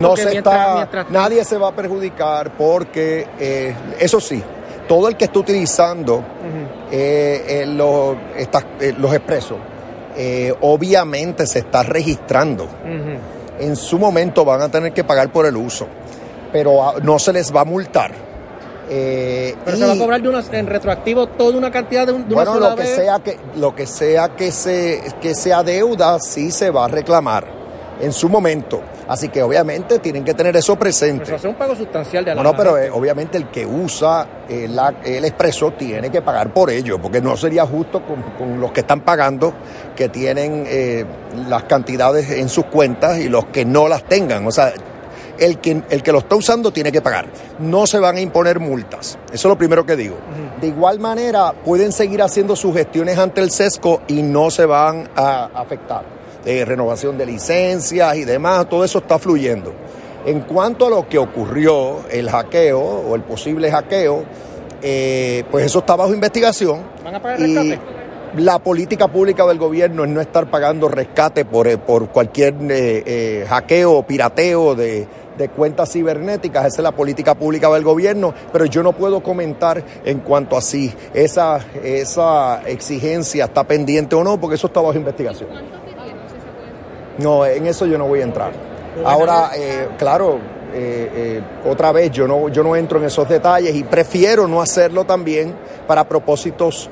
No se está, nadie se va a perjudicar porque, eh, eso sí, todo el que está utilizando eh, los, eh, los expresos, obviamente se está registrando. En su momento van a tener que pagar por el uso, pero ah, no se les va a multar. pero se va a cobrar de una, en retroactivo toda una cantidad de, un, de bueno, lo que sea que lo que sea que se que sea deuda sí se va a reclamar en su momento. Así que obviamente tienen que tener eso presente. Pero hace un pago sustancial de la No, no pero eh, obviamente el que usa eh, el expreso tiene que pagar por ello, porque no sería justo con, los que están pagando, que tienen eh, las cantidades en sus cuentas y los que no las tengan. O sea, el que, el que lo está usando tiene que pagar. No se van a imponer multas. Eso es lo primero que digo. De igual manera, pueden seguir haciendo sus gestiones ante el SESCO y no se van a afectar renovación de licencias y demás, todo eso está fluyendo. En cuanto a lo que ocurrió, el hackeo o el posible hackeo, eh, pues eso está bajo investigación. ¿Van a pagar rescate? La política pública del gobierno es no estar pagando rescate por, eh, por cualquier eh, hackeo o pirateo de, de cuentas cibernéticas, esa es la política pública del gobierno, pero yo no puedo comentar en cuanto a si esa, esa exigencia está pendiente o no, porque eso está bajo investigación. No, en eso yo no voy a entrar. Ahora, eh, claro, eh, eh, otra vez yo no, yo no entro en esos detalles y prefiero no hacerlo también para propósitos